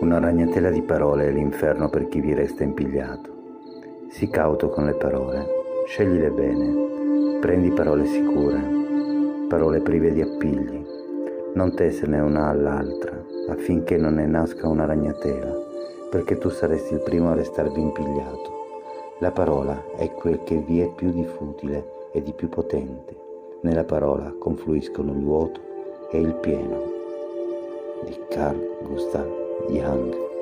Una ragnatela di parole è l'inferno per chi vi resta impigliato. Sii cauto con le parole, sceglile bene, prendi parole sicure, parole prive di appigli, non tesene una all'altra, affinché non ne nasca una ragnatela, perché tu saresti il primo a restarvi impigliato. La parola è quel che vi è più di futile e di più potente. Nella parola confluiscono il vuoto e il pieno. Di Carl Gustav Young.